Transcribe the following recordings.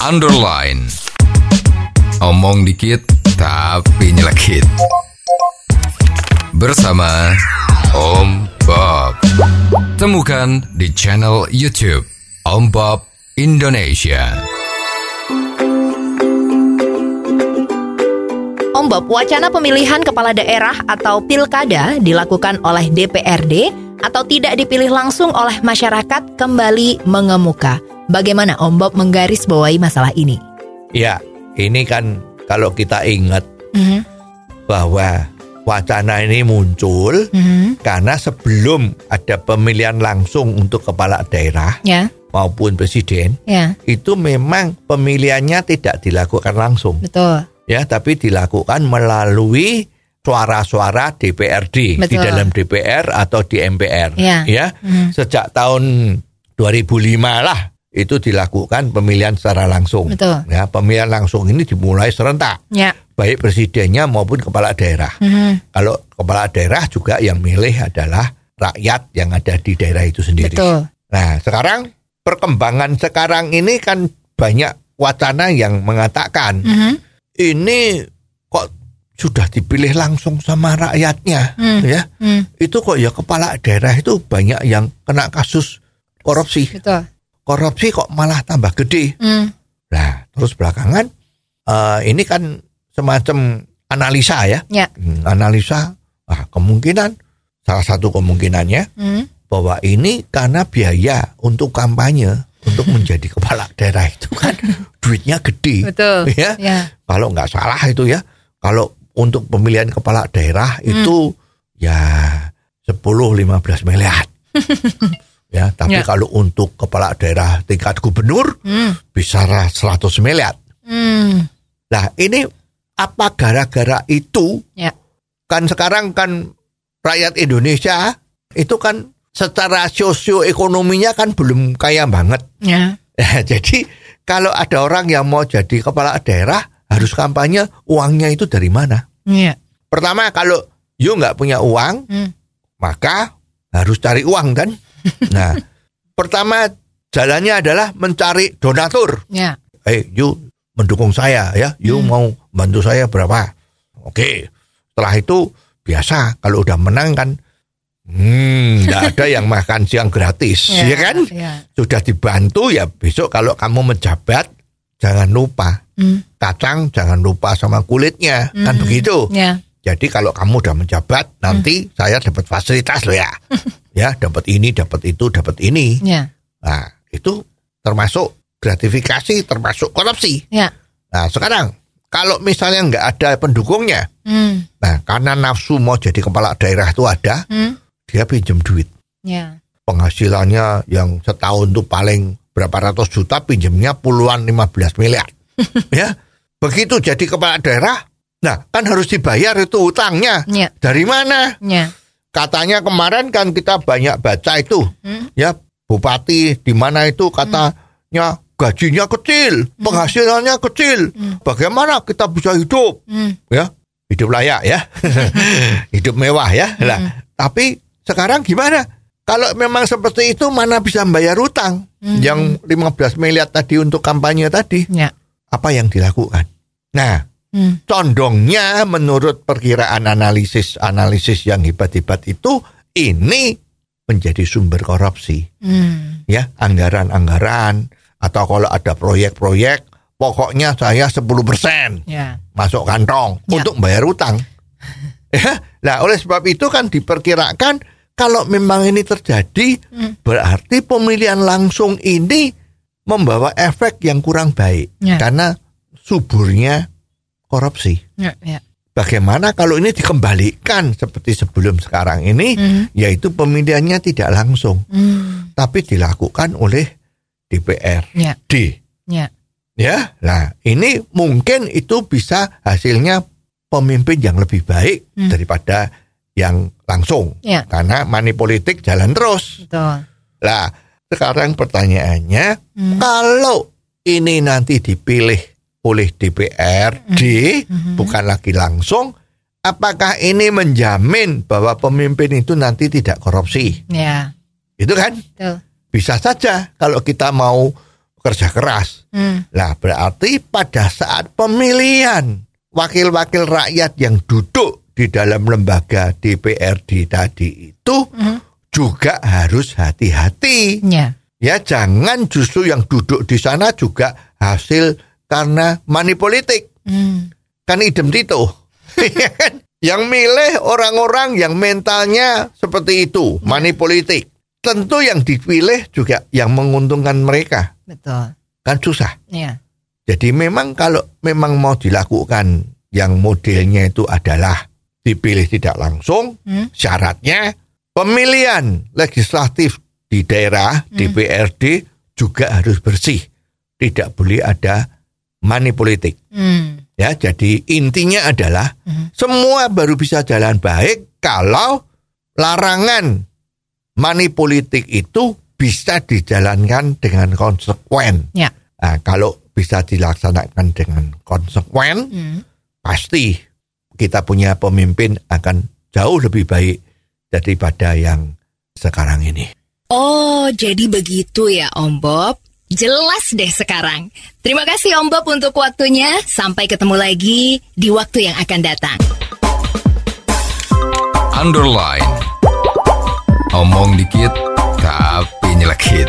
underline. Omong dikit tapi nyelekit. Bersama Om Bob. Temukan di channel YouTube Om Bob Indonesia. Om Bob, wacana pemilihan kepala daerah atau pilkada dilakukan oleh DPRD atau tidak dipilih langsung oleh masyarakat kembali mengemuka. Bagaimana Om Bob menggarisbawahi masalah ini? Ya, ini kan kalau kita ingat Mhm, bahwa wacana ini muncul mhm, karena sebelum ada pemilihan langsung untuk kepala daerah Ya, maupun presiden ya, itu memang pemilihannya tidak dilakukan langsung betul. ya tapi dilakukan melalui suara-suara DPRD di Betul. dalam DPR atau di MPR Ya. ya Mhm. sejak tahun 2005 lah itu dilakukan pemilihan secara langsung Betul. ya pemilihan langsung ini dimulai serentak Ya, baik presidennya maupun kepala daerah mhm, kalau kepala daerah juga yang milih adalah rakyat yang ada di daerah itu sendiri betul. Nah, sekarang perkembangan sekarang ini kan banyak wacana yang mengatakan Mhm, ini kok sudah dipilih langsung sama rakyatnya, Hmm. ya. hmm, Itu kok ya kepala daerah itu banyak yang kena kasus korupsi. betul. Korupsi kok malah tambah gede. Hmm, Nah, terus belakangan eh, ini kan semacam analisa ya. Ya. Hmm, analisa ah, kemungkinan salah satu kemungkinannya hmm, bahwa ini karena biaya untuk kampanye untuk menjadi kepala daerah itu kan duitnya gede betul. ya Ya, kalau nggak salah itu ya kalau untuk pemilihan kepala daerah Hmm. itu ya 10-15 miliar ya tapi Ya. kalau untuk kepala daerah tingkat gubernur hmm, bisa 100 miliar hmm, nah ini apa gara-gara itu Ya. kan sekarang kan rakyat Indonesia itu kan secara sosioekonominya kan belum kaya banget. ya, Ya, jadi kalau ada orang yang mau jadi kepala daerah harus kampanye uangnya itu dari mana? ya, Pertama kalau you nggak punya uang hmm, maka harus cari uang kan? Nah pertama jalannya adalah mencari donatur. ya, Eh you mendukung saya ya, you Hmm. mau bantu saya berapa? Oke. Setelah itu biasa kalau udah menang kan hmm nggak ada yang makan siang gratis ya, kan? Ya, Sudah dibantu ya besok kalau kamu menjabat jangan lupa hmm, kacang jangan lupa sama kulitnya kan Hmm. begitu. ya, Jadi kalau kamu udah menjabat nanti saya dapat fasilitas loh ya. ya, dapat ini, dapat itu, dapat ini. ya, Nah, itu termasuk gratifikasi, termasuk korupsi. ya, Nah, sekarang kalau misalnya nggak ada pendukungnya, hmm, nah karena nafsu mau jadi kepala daerah itu ada, hmm, dia pinjam duit. ya, Penghasilannya yang setahun tuh paling berapa ratus juta, pinjamnya puluhan 15 miliar. ya, begitu jadi kepala daerah, nah kan harus dibayar itu utangnya. ya, Dari mana? ya, Katanya kemarin kan kita banyak baca itu, hmm, ya bupati di mana itu katanya gajinya kecil, penghasilannya kecil. Hmm. Bagaimana kita bisa hidup? hmm, Ya, hidup layak ya. hidup mewah ya. Hmm. Lah, tapi sekarang gimana? Kalau memang seperti itu mana bisa bayar utang Hmm. yang 15 miliar tadi untuk kampanye tadi? ya, Apa yang dilakukan? Nah, hmm, condongnya menurut perkiraan analisis-analisis yang hebat-hebat itu ini menjadi sumber korupsi hmm, ya anggaran-anggaran atau kalau ada proyek-proyek pokoknya saya 10% ya, masuk kantong Ya. untuk bayar utang ya nah oleh sebab itu kan diperkirakan kalau memang ini terjadi Hmm. berarti pemilihan langsung ini membawa efek yang kurang baik Ya. karena suburnya korupsi. Ya, ya, Bagaimana kalau ini dikembalikan seperti sebelum sekarang ini, hmm, yaitu pemilihannya tidak langsung, hmm, tapi dilakukan oleh DPRD. ya, ya, Ya, nah ini mungkin itu bisa hasilnya pemimpin yang lebih baik Hmm. daripada yang langsung, ya, karena money politik jalan terus. betul, Lah, sekarang pertanyaannya, hmm, kalau ini nanti dipilih oleh DPRD, Mhm. bukan lagi langsung, apakah ini menjamin bahwa pemimpin itu nanti tidak korupsi? ya, Itu kan betul, bisa saja kalau kita mau kerja keras. Hmm. Lah berarti pada saat pemilihan wakil-wakil rakyat yang duduk di dalam lembaga DPRD tadi itu juga harus hati-hati. Ya. Ya jangan justru yang duduk di sana juga hasil karena money politik. Hmm. Kan idem itu. Ya kan? yang milih orang-orang yang mentalnya seperti itu, money politik. Tentu yang dipilih juga yang menguntungkan mereka. Betul. Kan susah. Ya. Jadi memang kalau memang mau dilakukan yang modelnya itu adalah dipilih tidak langsung, Hmm. syaratnya pemilihan legislatif di daerah DPRD juga harus bersih. Tidak boleh ada money politik. Hmm. Ya, jadi intinya adalah semua baru bisa jalan baik kalau larangan money politik itu bisa dijalankan dengan konsekuen. Ya. Nah, kalau bisa dilaksanakan dengan konsekuen, Hmm. pasti kita punya pemimpin akan jauh lebih baik daripada yang sekarang ini. Oh, jadi begitu ya Om Bob. Jelas deh sekarang. Terima kasih Om Bob untuk waktunya. Sampai ketemu lagi di waktu yang akan datang. Underline. Omong dikit tapi nyelekit.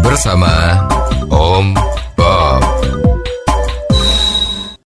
Bersama Om